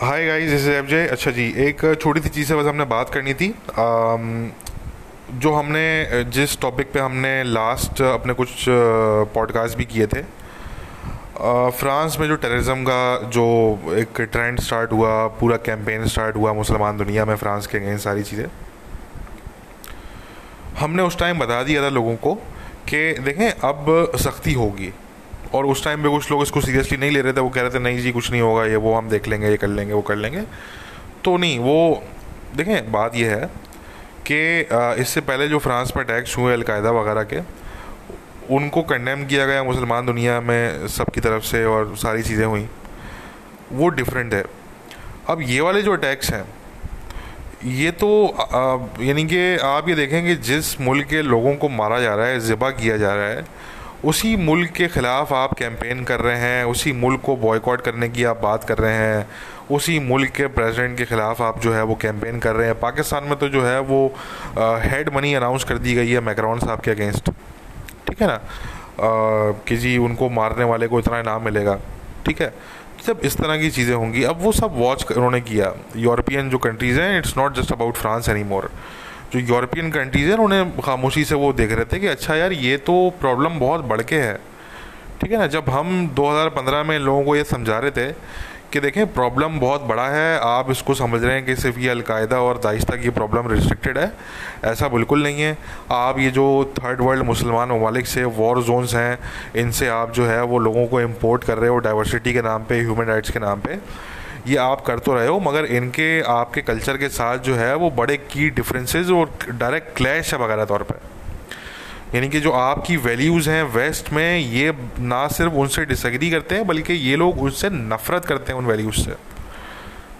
Hi guys this is FJ अच्छा जी, एक छोटी सी चीज़ से बस हमने बात करनी थी। जो हमने, जिस टॉपिक पे हमने लास्ट अपने कुछ पॉडकास्ट भी किए थे फ्रांस में जो टेररिज्म का जो एक ट्रेंड स्टार्ट हुआ, पूरा कैंपेन स्टार्ट हुआ मुसलमान दुनिया में, फ्रांस के अगेंस्ट सारी चीज़ें, हमने उस टाइम बता दिया था लोगों को कि देखें, अब सख्ती होगी। और उस टाइम पे कुछ लोग इसको सीरियसली नहीं ले रहे थे, वो कह रहे थे, नहीं जी, कुछ नहीं होगा, ये वो हम देख लेंगे, ये कर लेंगे, वो कर लेंगे। तो नहीं, वो, देखें, बात ये है कि इससे पहले जो फ्रांस पर अटैक्स हुए अलकायदा वगैरह के, उनको कंडेम किया गया मुसलमान दुनिया में सबकी तरफ़ से और सारी चीज़ें हुई। वो डिफरेंट है। अब ये वाले जो अटैक्स हैं, ये तो यानी कि आप ये देखेंगे जिस मुल्क के लोगों को मारा जा रहा है, ज़िबा किया जा रहा है उसी मुल्क के ख़िलाफ़ आप कैंपेन कर रहे हैं, उसी मुल्क को बॉयकॉट करने की आप बात कर रहे हैं, उसी मुल्क के प्रेसिडेंट के ख़िलाफ़ आप जो है वो कैंपेन कर रहे हैं। पाकिस्तान में तो जो है वो हेड मनी अनाउंस कर दी गई है मैक्रॉन साहब के अगेंस्ट ठीक है ना? कि जी उनको मारने वाले को इतना इनाम मिलेगा। ठीक है? जब इस तरह की चीज़ें होंगी। अब वो सब वॉच उन्होंने किया। यूरोपियन जो कंट्रीज़ हैं it's not just about France any more जो यूरोपियन कंट्रीज़ हैं, उन्हें खामोशी से वो देख रहे थे कि अच्छा यार, ये तो प्रॉब्लम बहुत बढ़ के है। ठीक है ना? जब हम 2015 में लोगों को ये समझा रहे थे कि देखें प्रॉब्लम बहुत बड़ा है, आप इसको समझ रहे हैं कि सिर्फ़ ये अलकायदा और दाइश तक प्रॉब्लम रिस्ट्रिक्टेड है, ऐसा बिल्कुल नहीं है। आप ये जो थर्ड वर्ल्ड मुसलमान ममालिक से वॉर जोन्स हैं, इनसे आप जो है वो लोगों को इम्पोर्ट कर रहे हो डाइवर्सिटी के नाम पे ह्यूमन राइट्स के नाम पे। ये आप कर तो रहे हो, मगर इनके, आपके कल्चर के साथ जो है, वो बड़े की डिफरेंसेस और डायरेक्ट क्लैश है वगैरह तौर पर यानी कि जो आपकी वैल्यूज़ हैं वेस्ट में, ये ना सिर्फ़ उनसे डिसग्री करते हैं, बल्कि ये लोग उनसे नफ़रत करते हैं उन वैल्यूज़ से।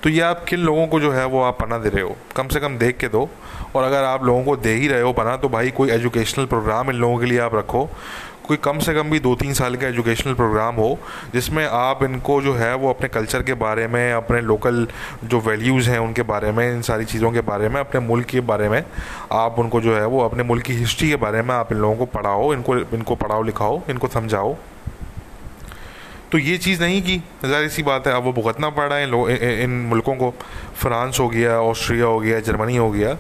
तो ये आप किन लोगों को जो है, वो आप पना दे रहे हो? कम से कम देख के दो। और अगर आप लोगों को दे ही रहे हो पना तो भाई कोई एजुकेशनल प्रोग्राम इन लोगों के लिए आप रखो। कोई कम से कम भी दो तीन साल का एजुकेशनल प्रोग्राम हो, जिसमें आप इनको जो है वो अपने कल्चर के बारे में, अपने लोकल जो वैल्यूज़ हैं उनके बारे में, इन सारी चीज़ों के बारे में, अपने मुल्क के बारे में, आप उनको जो है वो अपने मुल्क की हिस्ट्री के बारे में आप इन लोगों को पढ़ाओ, इनको इनको पढ़ाओ, लिखाओ, इनको समझाओ। तो ये चीज़ नहीं की। ज़ाहिर सी बात है अब वो भुगतना पड़ रहा है इन, इन, मुल्कों को। फ्रांस हो गया ऑस्ट्रिया हो गया जर्मनी हो गया।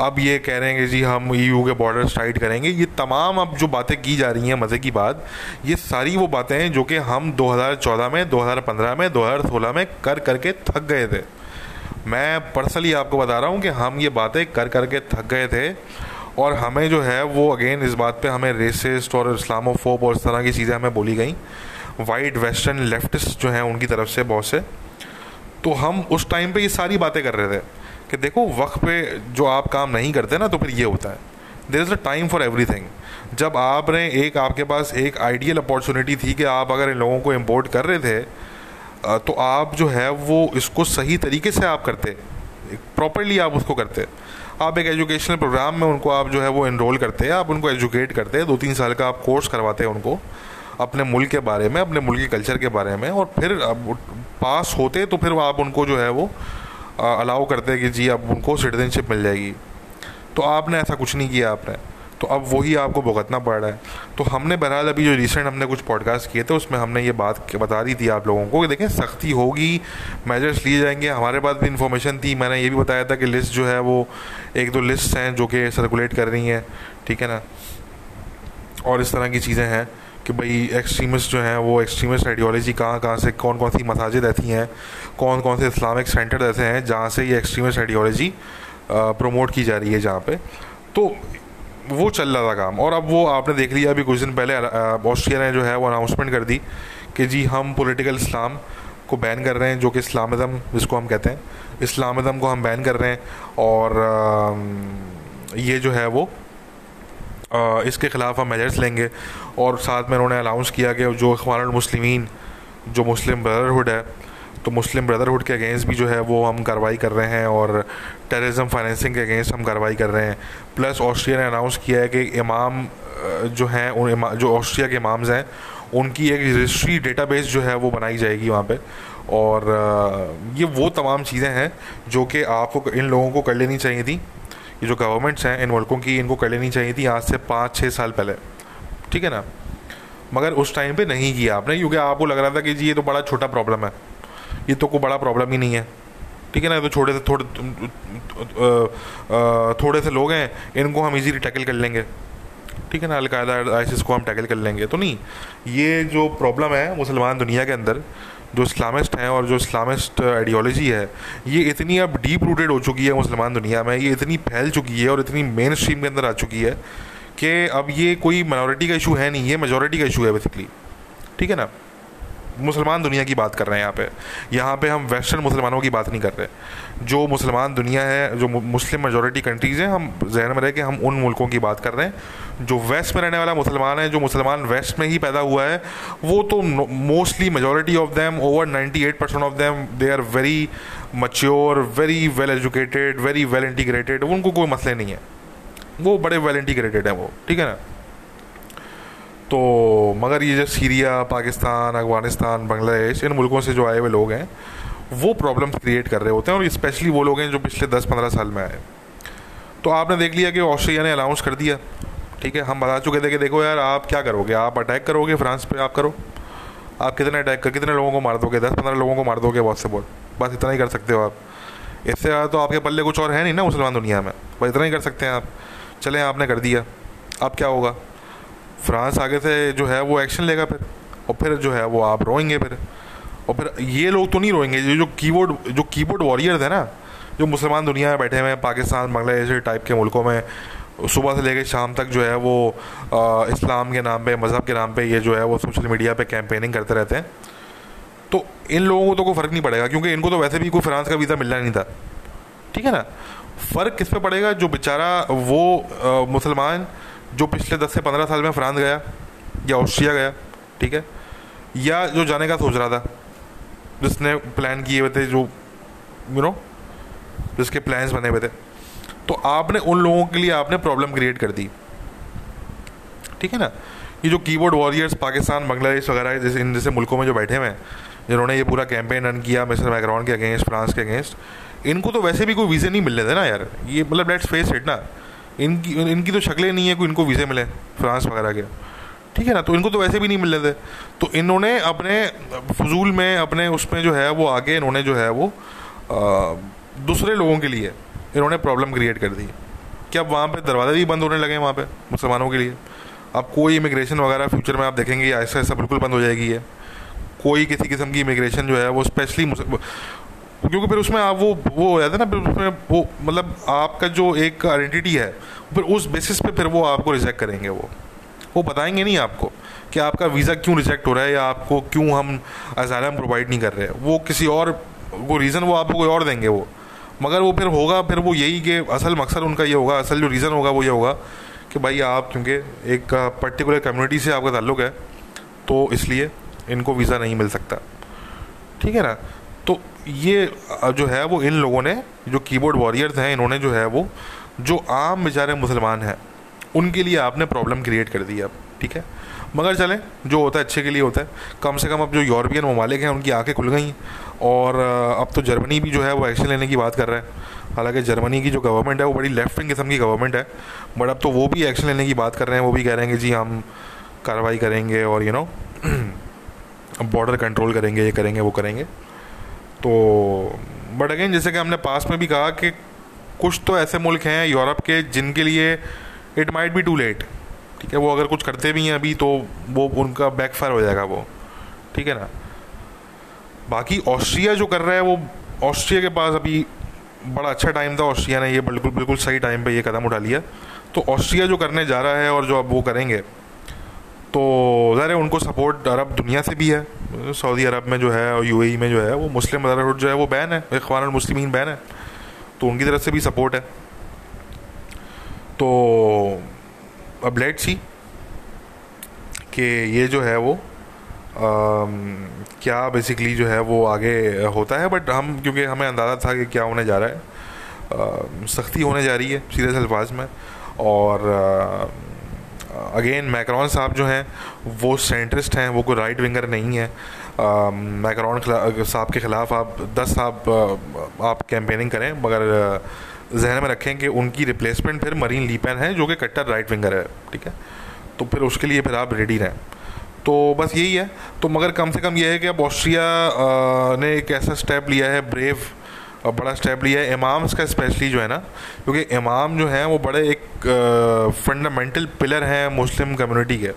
अब ये कह रहे हैं कि जी हम ईयू के बॉर्डर टाइट करेंगे। ये तमाम अब जो बातें की जा रही हैं मज़े की बात ये सारी वो बातें हैं जो कि हम 2014 में 2015 में 2016 में कर करके थक गए थे। मैं पर्सनली आपको बता रहा हूँ कि हम ये बातें कर करके थक गए थे और हमें जो है वो अगेन इस बात पे हमें रेसिस्ट और इस्लामोफोब और इस तरह की चीज़ें हमें बोली गई। वाइट वेस्टर्न लेफ्टिस्ट जो हैं उनकी तरफ़ से बहुत से। तो हम उस टाइम पे ये सारी बातें कर रहे थे कि देखो, वक्त पे जो आप काम नहीं करते ना तो फिर ये होता है। There is a time for every thing जब आपने एक आपके पास एक आइडियल अपॉर्चुनिटी थी कि आप अगर इन लोगों को इम्पोर्ट कर रहे थे तो आप जो है वो इसको सही तरीके से आप करते। प्रॉपरली आप उसको करते। आप एक एजुकेशनल प्रोग्राम में उनको आप जो है वो इनरोल करते हैं आप उनको एजुकेट करते हैं दो तीन साल का आप कोर्स करवाते हैं उनको। अपने मुल्क के बारे में, अपने मुल्क के कल्चर के बारे में, और फिर अब पास होते तो फिर आप उनको जो है वो अलाउ करते कि जी, अब उनको सिटीजनशिप मिल जाएगी। तो आपने ऐसा कुछ नहीं किया आपने। तो अब वही आपको भुगतना पड़ रहा है। तो हमने बहरहाल अभी जो रिसेंट हमने कुछ पॉडकास्ट किए थे, उसमें हमने ये बात बता दी थी आप लोगों को कि देखें सख्ती होगी मेजर्स लिए जाएँगे। हमारे पास भी इन्फॉर्मेशन थी, मैंने ये भी बताया था कि लिस्ट जो है वो, एक दो लिस्ट हैं जो कि सर्कुलेट कर रही हैं, ठीक है ना? और इस तरह की चीज़ें हैं कि भाई एक्सट्रीमिस्ट जो हैं, वो एक्सट्रीमिस्ट आइडियोलॉजी कहाँ कहाँ से कौन कौन सी मसाजिद ऐसी हैं कौन कौन से इस्लामिक सेंटर ऐसे हैं, जहाँ से ये एक्सट्रीमिस्ट आइडियोलॉजी प्रमोट की जा रही है जहाँ पे। तो वो चल रहा था काम। और अब वो आपने देख लिया, अभी कुछ दिन पहले ऑस्ट्रिया ने जो है वो अनाउंसमेंट कर दी कि जी हम पॉलिटिकल इस्लाम को बैन कर रहे हैं, जो कि इस्लामिज़म जिसको हम कहते हैं। इस्लामिज़म को हम बैन कर रहे हैं और ये जो है वो इसके ख़िलाफ़ हम मेजर्स लेंगे और साथ में उन्होंने अनाउंस किया कि जो अखबार मुस्लिमीन, जो मुस्लिम ब्रदरहुड है तो मुस्लिम ब्रदरहुड के अगेंस्ट भी जो है वो हम कार्रवाई कर रहे हैं और टेररिज्म फाइनेंसिंग के अगेंस्ट हम कार्रवाई कर रहे हैं। प्लस ऑस्ट्रिया ने अनाउंस किया है कि इमाम जो हैं, उन जो ऑस्ट्रिया के इमाम्स हैं, उनकी एक रजिस्ट्री डेटाबेस जो है वो बनाई जाएगी वहाँ पे। और ये वो तमाम चीज़ें हैं जो कि आपको इन लोगों को कर लेनी चाहिए थी। ये जो गवर्नमेंट्स हैं, इन मुल्कों की इनको कर लेनी चाहिए थी आज से पाँच छः साल पहले। ठीक है ना? मगर उस टाइम पे नहीं किया आपने, क्योंकि आपको लग रहा था कि जी ये तो बड़ा छोटा प्रॉब्लम है। ये तो कोई बड़ा प्रॉब्लम ही नहीं है। ठीक है ना? तो छोटे से, थोड़े थोड़े से लोग हैं, इनको हम इजीली टैकल कर लेंगे। ठीक है ना? अलकायदा आइसिस को हम टैकल कर लेंगे। तो नहीं, ये जो प्रॉब्लम है, मुसलमान दुनिया के अंदर जो इस्लामिस्ट हैं और जो इस्लामिस्ट आइडियोलॉजी है, ये इतनी अब डीप रूटेड हो चुकी है मुसलमान दुनिया में, ये इतनी फैल चुकी है और इतनी मेन स्ट्रीम के अंदर आ चुकी है कि अब ये कोई माइनॉरिटी का इशू है नहीं, ये मेजोरिटी का इशू है बेसिकली ठीक है ना? मुसलमान दुनिया की बात कर रहे हैं यहाँ पे। यहाँ पे हम वेस्टर्न मुसलमानों की बात नहीं कर रहे। जो मुसलमान दुनिया है, जो मुस्लिम मेजोरिटी कंट्रीज़ हैं, हम जहन में रह कि हम उन मुल्कों की बात कर रहे हैं। जो वेस्ट में रहने वाला मुसलमान है, जो मुसलमान वेस्ट में ही पैदा हुआ है, वो तो mostly majority of them over ninety eight percent of them they are very mature very well educated very well integrated उनको कोई मसले नहीं है। वो बड़े वेल इंटीग्रेटेड हैं वो, ठीक है ना? तो मगर ये जो सीरिया, पाकिस्तान, अफ़गानिस्तान, बांग्लादेश, इन मुल्कों से जो आए हुए लोग हैं, वो प्रॉब्लम्स क्रिएट कर रहे होते हैं और स्पेशली वो लोग हैं जो पिछले दस पंद्रह साल में आए। तो आपने देख लिया कि ऑस्ट्रेलिया ने अनाउंस कर दिया। ठीक है, हम बता चुके थे कि देखो यार, आप क्या करोगे? आप अटैक करोगे फ्रांस पे, आप करो। आप कितने अटैक कर, कितने लोगों को मार दोगे? दस पंद्रह लोगों को मार दोगे बहुत से बहुत बस इतना ही कर सकते हो आप। इससे ज़्यादा तो आपके पल्ले कुछ और है नहीं ना मुसलमान दुनिया में। बस इतना ही कर सकते हैं आप। चलें, आपने कर दिया। अब क्या होगा? फ्रांस आगे से जो है वो एक्शन लेगा फिर। और फिर जो है वो आप रोएँगे फिर। और फिर ये लोग तो नहीं रोएँगे, ये जो कीबोर्ड जो कीबोर्ड वॉरियर्स है ना, जो मुसलमान दुनिया में बैठे हुए हैं, पाकिस्तान, बांग्लादेश टाइप के मुल्कों में, सुबह से लेकर शाम तक जो है वो इस्लाम के नाम पे, मज़हब के नाम पे ये जो है वो सोशल मीडिया पे कैंपेनिंग करते रहते हैं। तो इन लोगों को तो कोई फ़र्क नहीं पड़ेगा, क्योंकि इनको तो वैसे भी कोई फ्रांस का वीज़ा मिलना नहीं था। ठीक है ना? फ़र्क किस पे पड़ेगा? जो बेचारा वो मुसलमान जो पिछले दस से पंद्रह साल में फ्रांस गया या ऑस्ट्रिया गया, ठीक है? या जो जाने का सोच रहा था, जिसने प्लान किए हुए थे, जो यू नो जिसके प्लान्स बने हुए थे। तो आपने उन लोगों के लिए आपने प्रॉब्लम क्रिएट कर दी। ठीक है ना? ये जो कीबोर्ड वॉरियर्स पाकिस्तान, बांग्लादेश वगैरह जैसे, इन जैसे मुल्कों में जो बैठे हुए हैं, जिन्होंने ये पूरा कैंपेन रन किया, मिस्टर मैक्रॉन के अगेंस्ट फ्रांस के अगेंस्ट इनको तो वैसे भी कोई वीज़े नहीं मिल रहे थे ना यार। ये मतलब लेट्स फेस इट ना इनकी इनकी तो शक्लें नहीं है कोई इनको वीज़े मिले फ्रांस वगैरह के। ठीक है ना? तो इनको तो वैसे भी नहीं मिल रहे थे। तो इन्होंने अपने फजूल में अपने उसमें जो है वो आगे इन्होंने जो है वो आ, दूसरे लोगों के लिए इन्होंने प्रॉब्लम क्रिएट कर दी। कि अब वहाँ पर दरवाजे भी बंद होने लगे वहाँ पर मुसलमानों के लिए। अब कोई इमिग्रेशन वगैरह फ्यूचर में आप देखेंगे ऐसा ऐसा बिल्कुल बंद हो जाएगी है कोई किसी किस्म की इमिग्रेशन जो है वो स्पेशली क्योंकि फिर उसमें आप वो वो हो जाता है ना, फिर उसमें वो मतलब आपका जो एक आइडेंटिटी है, फिर उस बेसिस पे फिर वो आपको रिजेक्ट करेंगे वो। वो बताएँगे नहीं आपको कि आपका वीज़ा क्यों रिजेक्ट हो रहा है या आपको क्यों हम अजालम प्रोवाइड नहीं कर रहे वो किसी और, वो रीज़न वो आपको कोई और देंगे वो। मगर वो फिर होगा, फिर वो यही कि असल मकसद उनका ये होगा, असल जो रीज़न होगा वो ये होगा कि भाई आप, क्योंकि एक पर्टिकुलर कम्युनिटी से आपका ताल्लुक है तो इसलिए इनको वीज़ा नहीं मिल सकता। ठीक है ना? तो ये जो है वो इन लोगों ने, जो कीबोर्ड वॉरियर्स हैं, इन्होंने जो है वो, जो आम बेचारे मुसलमान हैं, उनके लिए आपने प्रॉब्लम क्रिएट कर दी अब, ठीक है? मगर चलें, जो होता है अच्छे के लिए होता है। कम से कम अब जो यूरोपियन ममालिक हैं, उनकी आँखें खुल गई, और अब तो जर्मनी भी जो है वो एक्शन लेने की बात कर रहा है। हालाँकि जर्मनी की जो गवर्नमेंट है, वो बड़ी लेफ़्ट विंग किस्म की गवर्नमेंट है बट अब तो वो भी एक्शन लेने की बात कर रहे हैं, वो भी कह रहे हैं कि जी हम कार्रवाई करेंगे और यू नो बॉर्डर कंट्रोल करेंगे, ये करेंगे, वो करेंगे। तो बट अगेन, जैसे कि हमने पास में भी कहा कि कुछ तो ऐसे मुल्क हैं यूरोप के जिनके लिए it might be too late ठीक है? वो अगर कुछ करते भी हैं अभी तो वो, उनका बैकफायर हो जाएगा वो, ठीक है ना? बाकी ऑस्ट्रिया जो कर रहा है, वो ऑस्ट्रिया के पास अभी बड़ा अच्छा टाइम था, ऑस्ट्रिया ने ये बिल्कुल बिल्कुल सही टाइम पे ये कदम उठा लिया। तो ऑस्ट्रिया जो करने जा रहा है और जो अब वो करेंगे तो ज़ाहिर है उनको सपोर्ट अरब दुनिया से भी है। सऊदी अरब में जो है और यू में जो है वो मुस्लिम ब्रदरहुड जो है वो बैन है। इखवान मुस्लिमीन बैन है। तो उनकी तरफ़ से भी सपोर्ट है। तो अब लेट सी कि ये जो है वो आ, क्या बेसिकली जो है वो आगे होता है। बट हम क्योंकि हमें अंदाज़ा था कि क्या होने जा रहा है। सख्ती होने जा रही है सीरियस अल्फाज में। और आ, अगेन, मैक्रॉन साहब जो हैं, वो सेंट्रिस्ट हैं, वो कोई राइट विंगर नहीं है। मैक्रॉन साहब के ख़िलाफ़ आप दस साहब आप कैंपेनिंग करें, मगर जहन में रखें कि उनकी रिप्लेसमेंट फिर मरीन लीपैन है, जो कि कट्टर राइट विंगर है, ठीक है? तो फिर उसके लिए फिर आप रेडी रहें। तो बस यही है। तो मगर कम से कम ये है कि अब ऑस्ट्रिया ने एक ऐसा स्टेप लिया है ब्रेव बड़ा स्टेप लिया है। इमाम्स का स्पेशली जो है ना क्योंकि इमाम जो हैं वो बड़े एक फंडामेंटल पिलर हैं मुस्लिम कम्युनिटी के।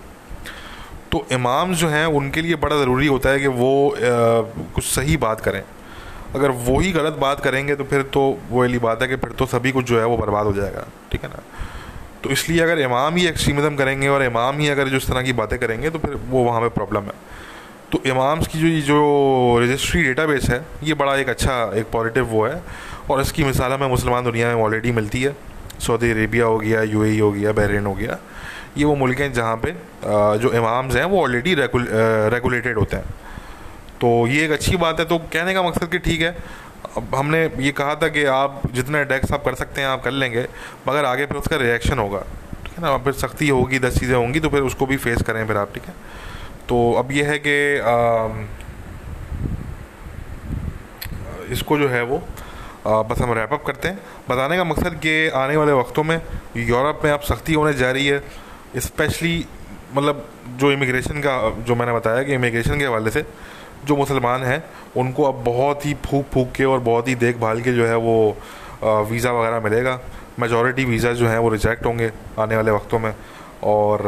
तो इमाम जो हैं उनके लिए बड़ा ज़रूरी होता है कि वो आ, कुछ सही बात करें। अगर वो ही गलत बात करेंगे तो फिर तो वो वाली बात है कि फिर तो सभी कुछ जो है वो बर्बाद हो जाएगा। ठीक है ना? तो इसलिए अगर इमाम ही एक्सट्रीमिज़म करेंगे और इमाम ही अगर जिस तरह की बातें करेंगे तो फिर वो वहाँ पर प्रॉब्लम है। तो इमाम्स की जो जो रजिस्ट्री डेटाबेस है ये बड़ा एक अच्छा एक पॉजिटिव वो है। और इसकी मिसाल हमें मुसलमान दुनिया में ऑलरेडी मिलती है। सऊदी अरेबिया हो गया यू हो गया बहरीन हो गया। ये वो मुल्क हैं जहाँ पे जो इमाम्स हैं वो ऑलरेडी रेगुल, रेगुलेटेड होते हैं। तो ये एक अच्छी बात है। तो कहने का मकसद कि ठीक है अब हमने ये कहा था कि आप जितना अटैक्स आप कर सकते हैं आप कर लेंगे मगर आगे फिर उसका रिएक्शन होगा। ठीक है ना? फिर सख्ती होगी दस चीज़ें होंगी तो फिर उसको भी फेस करें फिर आप ठीक है? तो अब ये है कि इसको जो है वो बस हम रैपअप करते हैं। बताने का मकसद कि आने वाले वक्तों में यूरोप में अब सख्ती होने जा रही है इस्पेशली मतलब जो इमिग्रेशन का, जो मैंने बताया कि इमिग्रेशन के हवाले से जो मुसलमान हैं, उनको अब बहुत ही फूक फूक के और बहुत ही देखभाल के जो है वो वीज़ा वगैरह मिलेगा। मेजॉरिटी वीज़ा जो हैं वो रिजेक्ट होंगे आने वाले वक्तों में और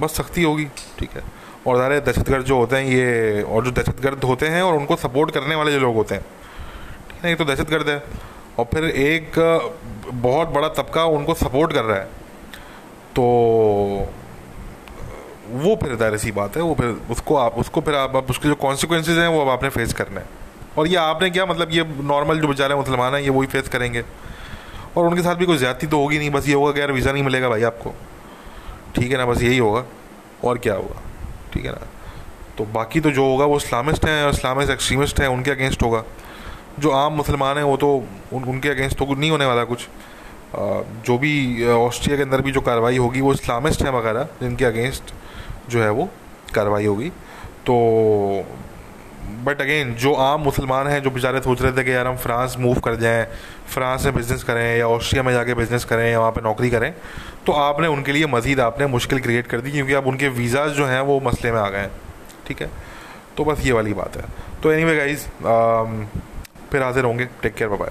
बस सख्ती होगी, ठीक है। और ज़ाहिर दहशतगर्द जो होते हैं ये और जो दहशतगर्द होते हैं और उनको सपोर्ट करने वाले जो लोग होते हैं। ठीक है ये तो दहशतगर्द है और फिर एक बहुत बड़ा तबका उनको सपोर्ट कर रहा है। तो वो फिर दायरे सी बात है वो फिर उसको आप उसको फिर आप, आप उसके जो कॉन्सिक्वेंसेज हैं वो अब आपने फेस करने हैं। और ये आपने क्या मतलब ये नॉर्मल जो बेचारे मुसलमान हैं ये वही फेस करेंगे। और उनके साथ भी कोई ज़्यादती तो होगी नहीं बस ये होगा कि यार वीज़ा नहीं मिलेगा भाई आपको। ठीक है ना बस यही होगा। और क्या होगा? ठीक है ना? तो बाकी तो जो होगा वो इस्लामिस्ट हैं और इस्लामिस्ट एक्सट्रीमिस्ट हैं उनके अगेंस्ट होगा। जो आम मुसलमान हैं वो तो उन, उनके अगेंस्ट तो नहीं होने वाला कुछ। जो भी ऑस्ट्रिया के अंदर भी जो कार्रवाई होगी वो इस्लामिस्ट हैं वगैरह जिनके अगेंस्ट जो है वो कार्रवाई होगी। तो बट अगेन जो आम मुसलमान हैं, जो बेचारे सोच रहे थे कि यार हम फ्रांस मूव कर जाएँ, फ्रांस में बिज़नेस करें या ऑस्ट्रिया में जाके बिज़नेस करें या वहाँ पे नौकरी करें तो आपने उनके लिए मज़ीद आपने मुश्किल क्रिएट कर दी क्योंकि अब उनके वीज़ाज जो हैं, वो मसले में आ गए हैं। ठीक है? तो बस ये वाली बात है। तो एनी वे गाइज़ फिर हाजिर होंगे। Take care bye